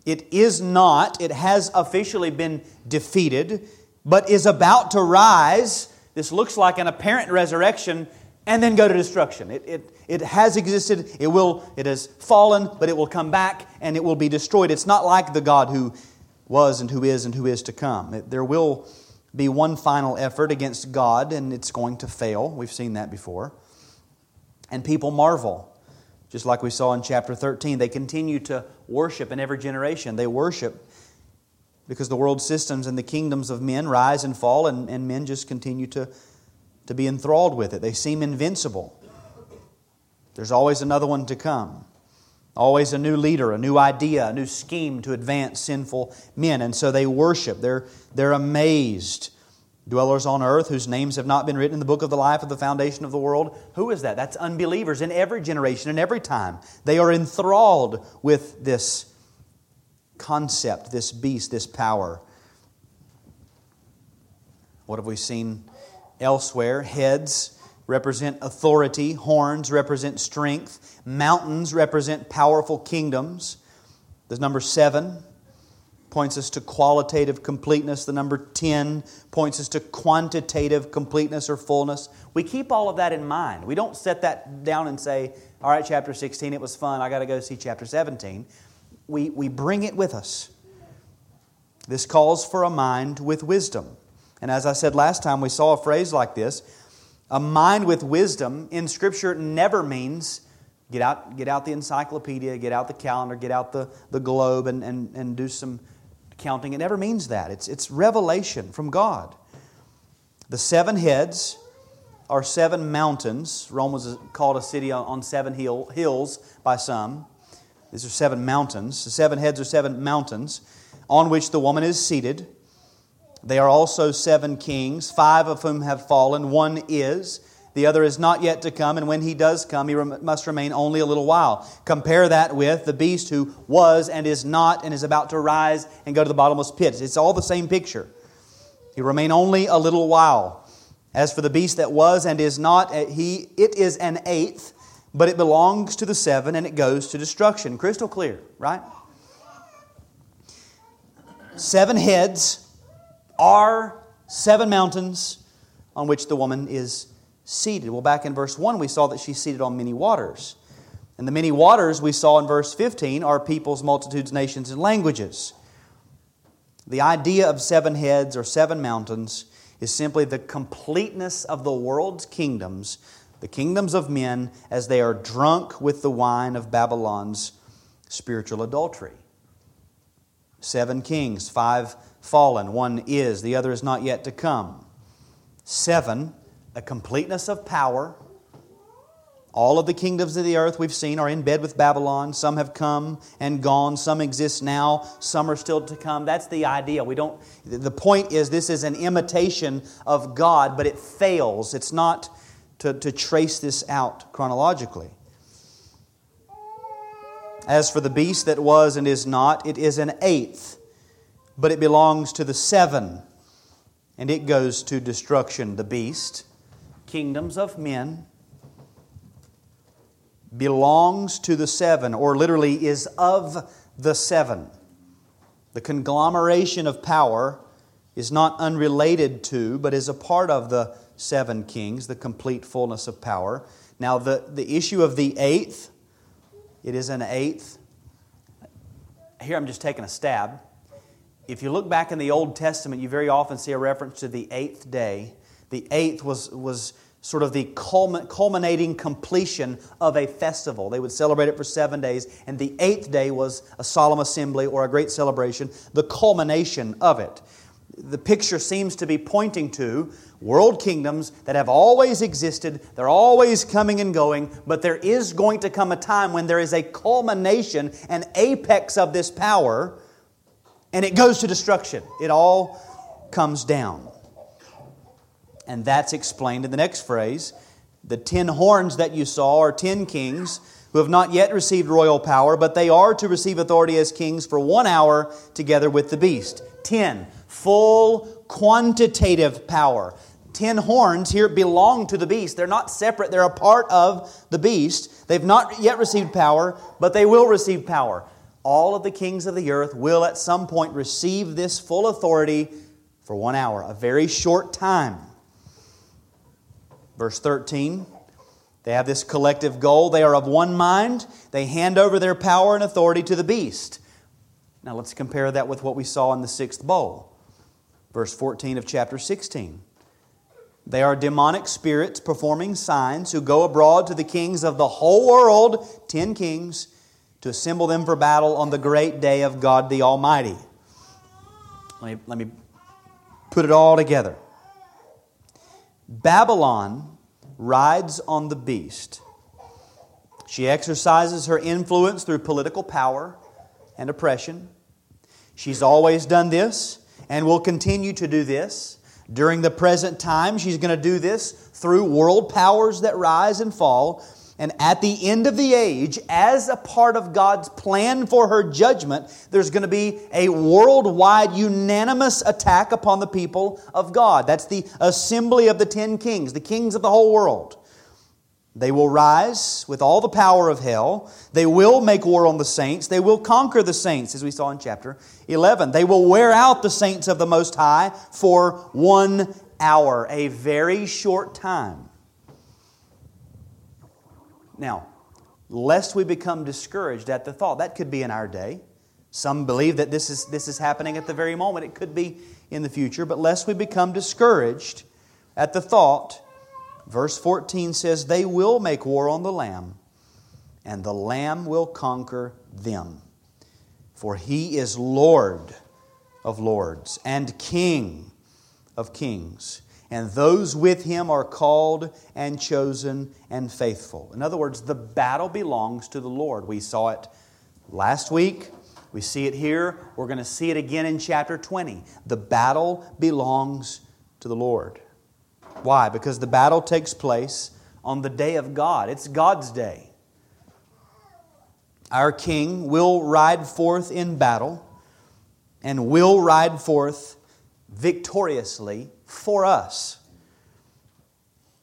It is not. It has officially been defeated but is about to rise. This looks like an apparent resurrection and then go to destruction. It, it, it has existed, it, will, it has fallen, but it will come back and it will be destroyed. It's not like the God who was and who is and who is to come. It, there will be one final effort against God and it's going to fail. We've seen that before. And people marvel, just like we saw in chapter 13. They continue to worship in every generation. They worship because the world systems and the kingdoms of men rise and fall, and, and men just continue to, to be enthralled with it. They seem invincible. There's always another one to come. Always a new leader, a new idea, a new scheme to advance sinful men. And so they worship. They're, they're amazed. Dwellers on earth whose names have not been written in the book of the life of the foundation of the world. Who is that? That's unbelievers in every generation and every time. They are enthralled with this concept, this beast, this power. What have we seen elsewhere? Heads represent authority, horns represent strength, mountains represent powerful kingdoms. The number seven points us to qualitative completeness. The number 10 points us to quantitative completeness or fullness. We keep all of that in mind. We don't set that down and say, all right, chapter 16, it was fun. I got to go see chapter 17 we, we bring it with us. This calls for a mind with wisdom. And as I said last time, we saw a phrase like this. A mind with wisdom in Scripture never means get out, get out the encyclopedia, get out the calendar, get out the, the globe, and, and, and do some counting. It never means that. It's, it's revelation from God. The seven heads are seven mountains. Rome was called a city on seven hill, hills by some. These are seven mountains. The seven heads are seven mountains on which the woman is seated. They are also seven kings, five of whom have fallen. One is, the other is not yet to come, and when he does come, he must remain only a little while. Compare that with the beast who was and is not and is about to rise and go to the bottomless pit. It's all the same picture. He remain only a little while. As for the beast that was and is not, eh, he, it is an eighth but it belongs to the seven and it goes to destruction. Crystal clear, right? Seven heads are seven mountains on which the woman is seated. Well, back in verse 1, we saw that she's seated on many waters. And the many waters we saw in verse 15 are peoples, multitudes, nations, and languages. The idea of seven heads or seven mountains is simply the completeness of the world's kingdoms the kingdoms of men as they are drunk with the wine of Babylon's spiritual adultery. Seven kings, five fallen, one is, the other is not yet to come. Seven, a completeness of power. All of the kingdoms of the earth we've seen are in bed with Babylon. Some have come and gone. Some exist now. Some are still to come. That's the idea. We don't, the point is, this is an imitation of God, but it fails. It's not to, to trace this out chronologically. As for the beast that was and is not, it is an eighth, but it belongs to the seven. and it goes to destruction. The beast, kingdoms of men, belongs to the seven, or literally is of the seven. The conglomeration of power is not unrelated to, but is a part of the seven kings, the complete fullness of power. Now, the, the issue of the eighth, it is an eighth. Here I'm just taking a stab. If you look back in the Old Testament, you very often see a reference to the eighth day. The eighth was, was sort of the culminating completion of a festival. They would celebrate it for seven days, and the eighth day was a solemn assembly or a great celebration, the culmination of it. The picture seems to be pointing to world kingdoms that have always existed. They're always coming and going, but there is going to come a time when there is a culmination, an apex of this power, and it goes to destruction. It all comes down. And that's explained in the next phrase. The ten horns that you saw are ten kings who have not yet received royal power, but they are to receive authority as kings for one hour together with the beast. Ten, full quantitative power. Ten horns here belong to the beast. They're not separate, they're a part of the beast. They've not yet received power, but they will receive power. All of the kings of the earth will at some point receive this full authority for one hour, a very short time. Verse 13 they have this collective goal. They are of one mind. They hand over their power and authority to the beast. Now let's compare that with what we saw in the sixth bowl. Verse 14 of chapter 16. They are demonic spirits performing signs who go abroad to the kings of the whole world, ten kings, to assemble them for battle on the great day of God the Almighty. Let me, let me put it all together. Babylon rides on the beast. She exercises her influence through political power and oppression. She's always done this and will continue to do this. During the present time, she's going to do this through world powers that rise and fall. And at the end of the age, as a part of God's plan for her judgment, there's going to be a worldwide unanimous attack upon the people of God. That's the assembly of the ten kings, the kings of the whole world. They will rise with all the power of hell. They will make war on the saints. They will conquer the saints, as we saw in chapter 11. They will wear out the saints of the Most High for one hour, a very short time. Now, lest we become discouraged at the thought, that could be in our day. Some believe that this is, this is happening at the very moment. It could be in the future. But lest we become discouraged at the thought, verse 14 says, They will make war on the Lamb, and the Lamb will conquer them. For he is Lord of lords and King of kings and those with him are called and chosen and faithful. In other words, the battle belongs to the Lord. We saw it last week. We see it here. We're going to see it again in chapter 20. The battle belongs to the Lord. Why? Because the battle takes place on the day of God. It's God's day. Our King will ride forth in battle and will ride forth victoriously for us.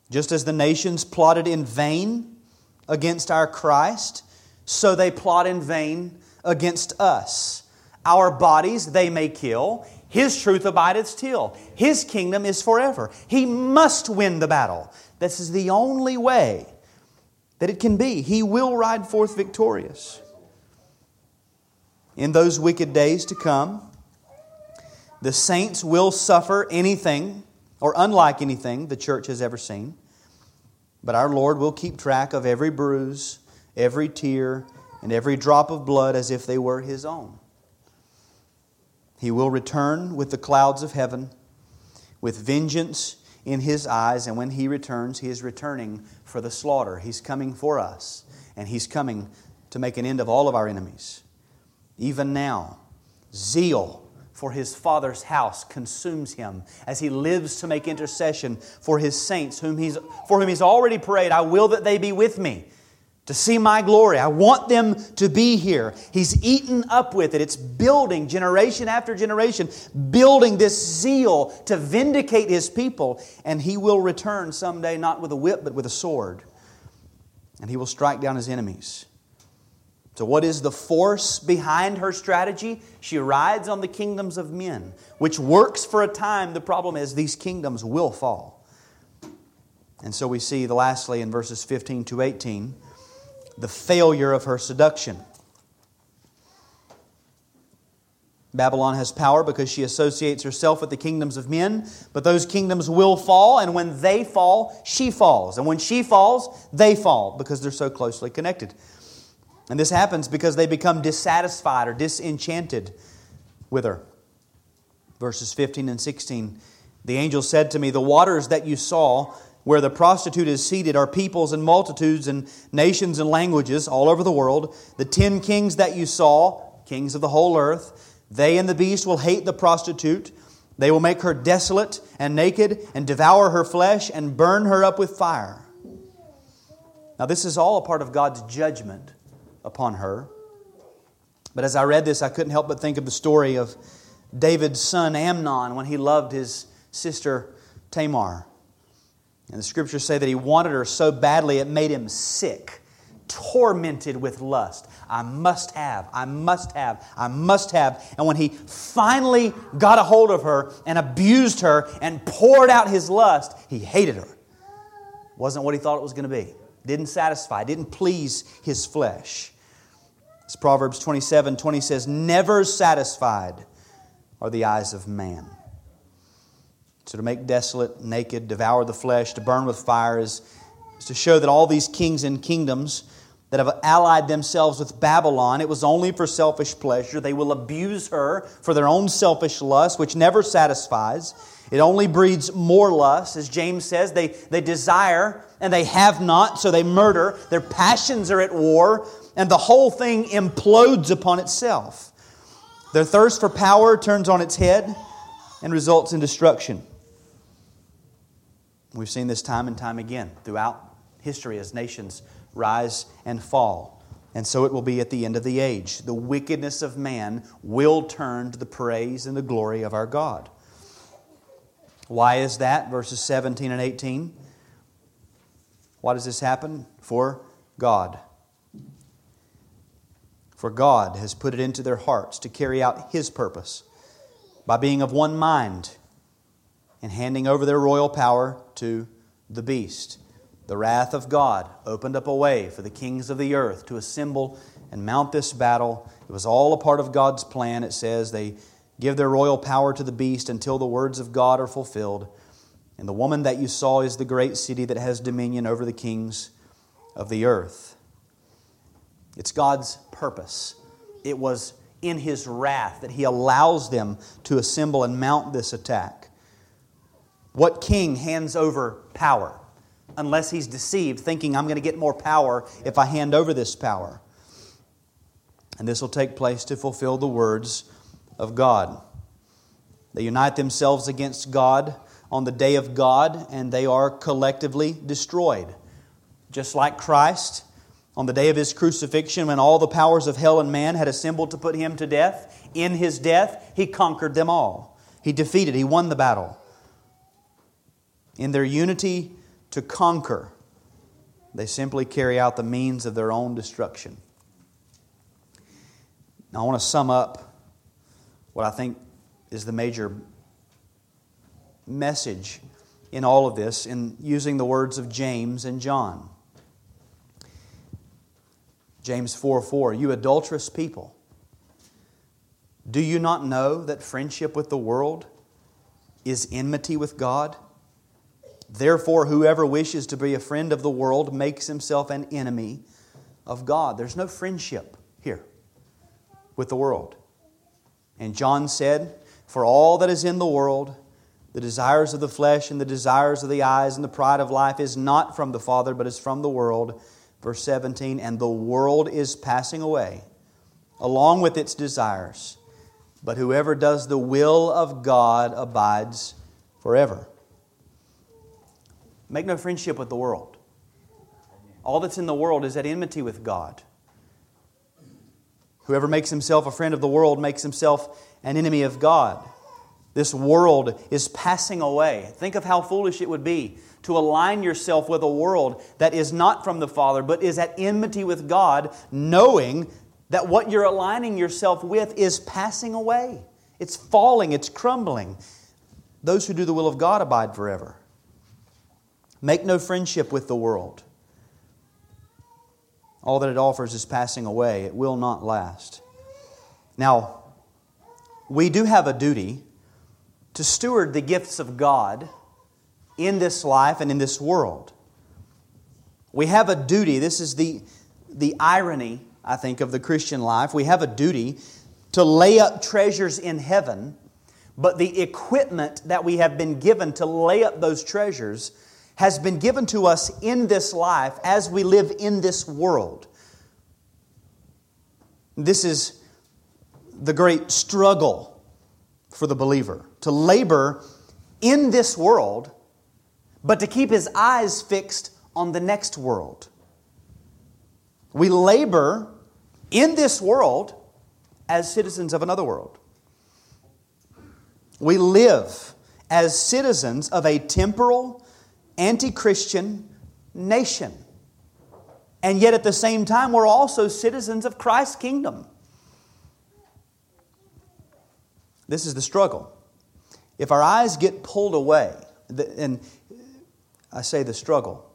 Just as the nations plotted in vain against our Christ, so they plot in vain against us. Our bodies they may kill, His truth abideth still. His kingdom is forever. He must win the battle. This is the only way that it can be. He will ride forth victorious. In those wicked days to come, the saints will suffer anything or unlike anything the church has ever seen. But our Lord will keep track of every bruise, every tear, and every drop of blood as if they were His own. He will return with the clouds of heaven, with vengeance in His eyes, and when He returns, He is returning for the slaughter. He's coming for us, and He's coming to make an end of all of our enemies. Even now, zeal for his Father's house consumes him as he lives to make intercession for his saints, whom he's, for whom he's already prayed, I will that they be with me. to see my glory. I want them to be here. He's eaten up with it. It's building generation after generation, building this zeal to vindicate his people. And he will return someday, not with a whip, but with a sword. And he will strike down his enemies. So, what is the force behind her strategy? She rides on the kingdoms of men, which works for a time. The problem is these kingdoms will fall. And so we see, the lastly, in verses 15 to 18, the failure of her seduction. Babylon has power because she associates herself with the kingdoms of men, but those kingdoms will fall, and when they fall, she falls. And when she falls, they fall because they're so closely connected. And this happens because they become dissatisfied or disenchanted with her. Verses 15 and 16 The angel said to me, The waters that you saw, where the prostitute is seated, are peoples and multitudes and nations and languages all over the world. The ten kings that you saw, kings of the whole earth, they and the beast will hate the prostitute. They will make her desolate and naked and devour her flesh and burn her up with fire. Now, this is all a part of God's judgment upon her. But as I read this, I couldn't help but think of the story of David's son Amnon when he loved his sister Tamar. And the scriptures say that he wanted her so badly it made him sick, tormented with lust. I must have, I must have, I must have. And when he finally got a hold of her and abused her and poured out his lust, he hated her. Wasn't what he thought it was going to be. Didn't satisfy, didn't please his flesh. As Proverbs 27 20 says, Never satisfied are the eyes of man. So to make desolate, naked, devour the flesh, to burn with fire is, is to show that all these kings and kingdoms that have allied themselves with Babylon, it was only for selfish pleasure. They will abuse her for their own selfish lust, which never satisfies. It only breeds more lust. As James says, they, they desire and they have not, so they murder. Their passions are at war and the whole thing implodes upon itself. Their thirst for power turns on its head and results in destruction. We've seen this time and time again throughout history as nations rise and fall. And so it will be at the end of the age. The wickedness of man will turn to the praise and the glory of our God. Why is that? Verses 17 and 18. Why does this happen? For God. For God has put it into their hearts to carry out His purpose by being of one mind and handing over their royal power to the beast. The wrath of God opened up a way for the kings of the earth to assemble and mount this battle. It was all a part of God's plan. It says they give their royal power to the beast until the words of God are fulfilled. And the woman that you saw is the great city that has dominion over the kings of the earth. It's God's purpose. It was in His wrath that He allows them to assemble and mount this attack. What king hands over power unless he's deceived, thinking, I'm going to get more power if I hand over this power? And this will take place to fulfill the words of God. They unite themselves against God on the day of God, and they are collectively destroyed. Just like Christ, on the day of his crucifixion, when all the powers of hell and man had assembled to put him to death, in his death, he conquered them all. He defeated, he won the battle. In their unity to conquer, they simply carry out the means of their own destruction. Now, I want to sum up what I think is the major message in all of this in using the words of James and John. James 4 4, you adulterous people, do you not know that friendship with the world is enmity with God? Therefore, whoever wishes to be a friend of the world makes himself an enemy of God. There's no friendship here with the world. And John said, For all that is in the world, the desires of the flesh and the desires of the eyes and the pride of life is not from the Father, but is from the world. Verse 17, and the world is passing away along with its desires, but whoever does the will of God abides forever. Make no friendship with the world. all that's in the world is at enmity with God. Whoever makes himself a friend of the world makes himself an enemy of God. This world is passing away. Think of how foolish it would be to align yourself with a world that is not from the Father, but is at enmity with God, knowing that what you're aligning yourself with is passing away. It's falling, it's crumbling. Those who do the will of God abide forever. Make no friendship with the world. All that it offers is passing away, it will not last. Now, we do have a duty to steward the gifts of God in this life and in this world. We have a duty, this is the, the irony, I think, of the Christian life. We have a duty to lay up treasures in heaven, but the equipment that we have been given to lay up those treasures has been given to us in this life as we live in this world. This is the great struggle for the believer to labor in this world but to keep his eyes fixed on the next world. We labor in this world as citizens of another world. We live as citizens of a temporal, anti Christian nation. And yet at the same time, we're also citizens of Christ's kingdom. This is the struggle. If our eyes get pulled away, and I say the struggle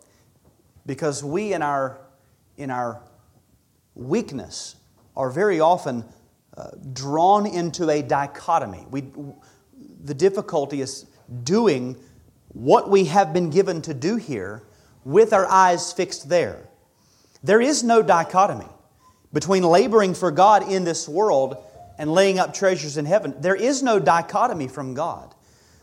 because we, in our, in our weakness, are very often uh, drawn into a dichotomy. We, the difficulty is doing what we have been given to do here with our eyes fixed there. There is no dichotomy between laboring for God in this world and laying up treasures in heaven. There is no dichotomy from God.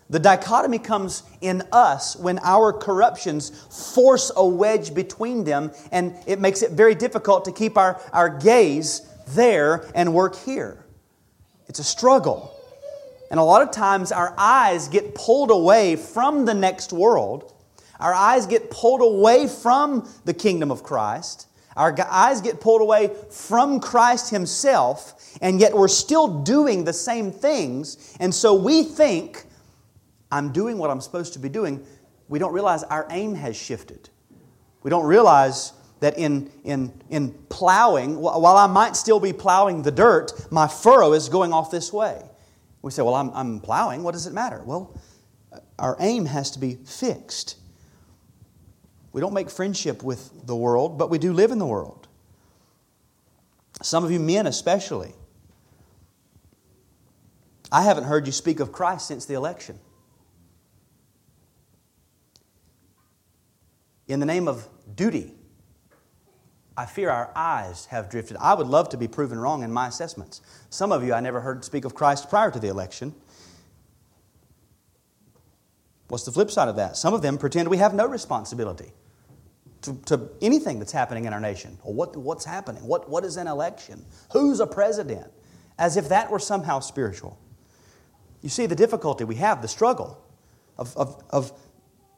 The dichotomy comes in us when our corruptions force a wedge between them, and it makes it very difficult to keep our, our gaze there and work here. It's a struggle. And a lot of times our eyes get pulled away from the next world. Our eyes get pulled away from the kingdom of Christ. Our eyes get pulled away from Christ Himself, and yet we're still doing the same things. And so we think I'm doing what I'm supposed to be doing, we don't realize our aim has shifted. We don't realize that in, in, in plowing, while I might still be plowing the dirt, my furrow is going off this way. We say, Well, I'm, I'm plowing. What does it matter? Well, our aim has to be fixed. We don't make friendship with the world, but we do live in the world. Some of you men, especially. I haven't heard you speak of Christ since the election. In the name of duty, I fear our eyes have drifted. I would love to be proven wrong in my assessments. Some of you I never heard speak of Christ prior to the election. What's the flip side of that? Some of them pretend we have no responsibility to, to anything that's happening in our nation. Or what, what's happening? What, what is an election? Who's a president? As if that were somehow spiritual. You see the difficulty we have, the struggle of, of, of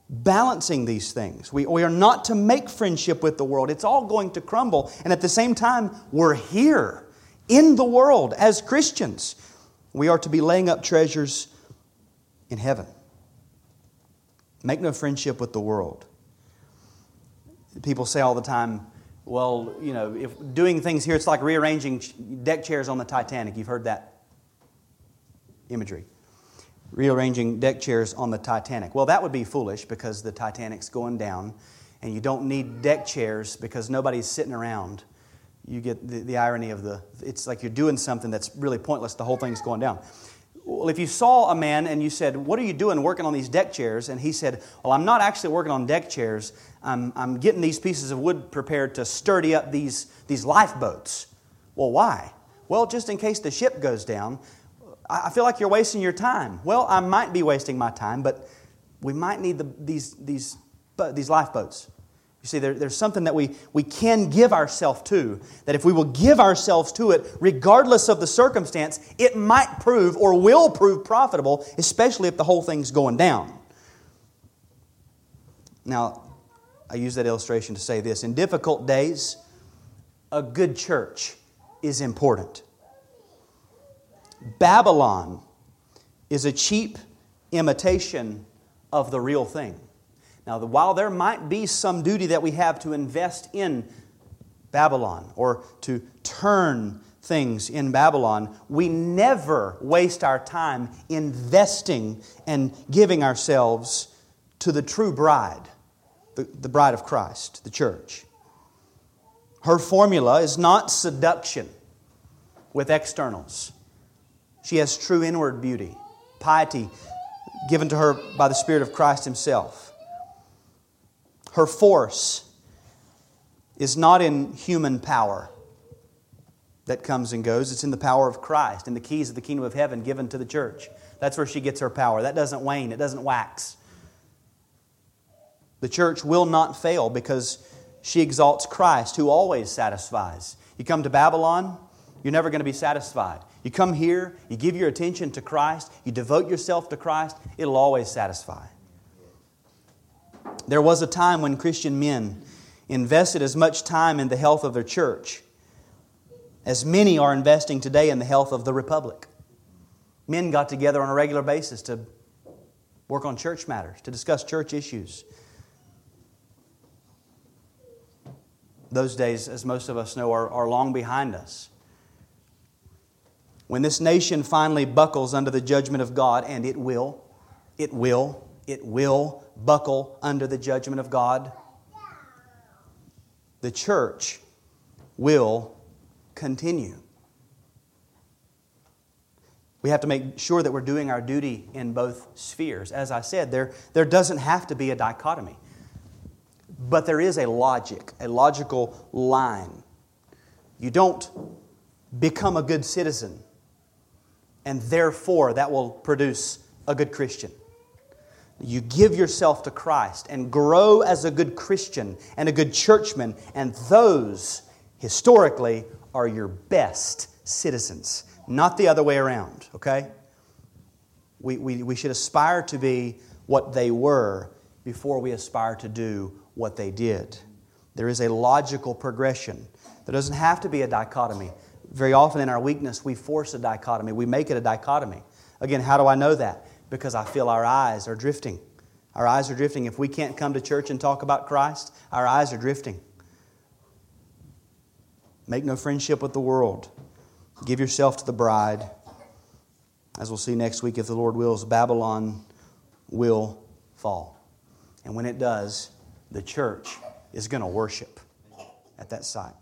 balancing these things. We, we are not to make friendship with the world, it's all going to crumble. And at the same time, we're here in the world as Christians. We are to be laying up treasures in heaven. Make no friendship with the world. People say all the time, well, you know, if doing things here, it's like rearranging deck chairs on the Titanic. You've heard that imagery rearranging deck chairs on the Titanic. Well, that would be foolish because the Titanic's going down and you don't need deck chairs because nobody's sitting around. You get the, the irony of the, it's like you're doing something that's really pointless, the whole thing's going down. Well, if you saw a man and you said, What are you doing working on these deck chairs? And he said, Well, I'm not actually working on deck chairs. I'm, I'm getting these pieces of wood prepared to sturdy up these, these lifeboats. Well, why? Well, just in case the ship goes down, I feel like you're wasting your time. Well, I might be wasting my time, but we might need the, these, these, these lifeboats. You see, there, there's something that we, we can give ourselves to, that if we will give ourselves to it, regardless of the circumstance, it might prove or will prove profitable, especially if the whole thing's going down. Now, I use that illustration to say this. In difficult days, a good church is important. Babylon is a cheap imitation of the real thing. Now, while there might be some duty that we have to invest in Babylon or to turn things in Babylon, we never waste our time investing and giving ourselves to the true bride, the, bride of Christ, the church. Her formula is not seduction with externals. She has true inward beauty, piety given to her by the Spirit of Christ Himself. Her force is not in human power that comes and goes, it's in the power of Christ and the keys of the kingdom of heaven given to the church. That's where she gets her power. That doesn't wane, it doesn't wax. The church will not fail because she exalts Christ, who always satisfies. You come to Babylon, you're never going to be satisfied. You come here, you give your attention to Christ, you devote yourself to Christ, it'll always satisfy. There was a time when Christian men invested as much time in the health of their church as many are investing today in the health of the republic. Men got together on a regular basis to work on church matters, to discuss church issues. Those days, as most of us know, are, are long behind us. When this nation finally buckles under the judgment of God, and it will, it will, it will buckle under the judgment of God, the church will continue. We have to make sure that we're doing our duty in both spheres. As I said, there, there doesn't have to be a dichotomy. But there is a logic, a logical line. You don't become a good citizen, and therefore that will produce a good Christian. You give yourself to Christ and grow as a good Christian and a good churchman, and those, historically, are your best citizens, not the other way around, okay? We, we, we should aspire to be what they were before we aspire to do what they did. There is a logical progression. There doesn't have to be a dichotomy. Very often in our weakness, we force a dichotomy, we make it a dichotomy. Again, how do I know that? Because I feel our eyes are drifting. Our eyes are drifting. If we can't come to church and talk about Christ, our eyes are drifting. Make no friendship with the world. Give yourself to the bride. As we'll see next week, if the Lord wills, Babylon will fall. And when it does, the church is going to worship at that site.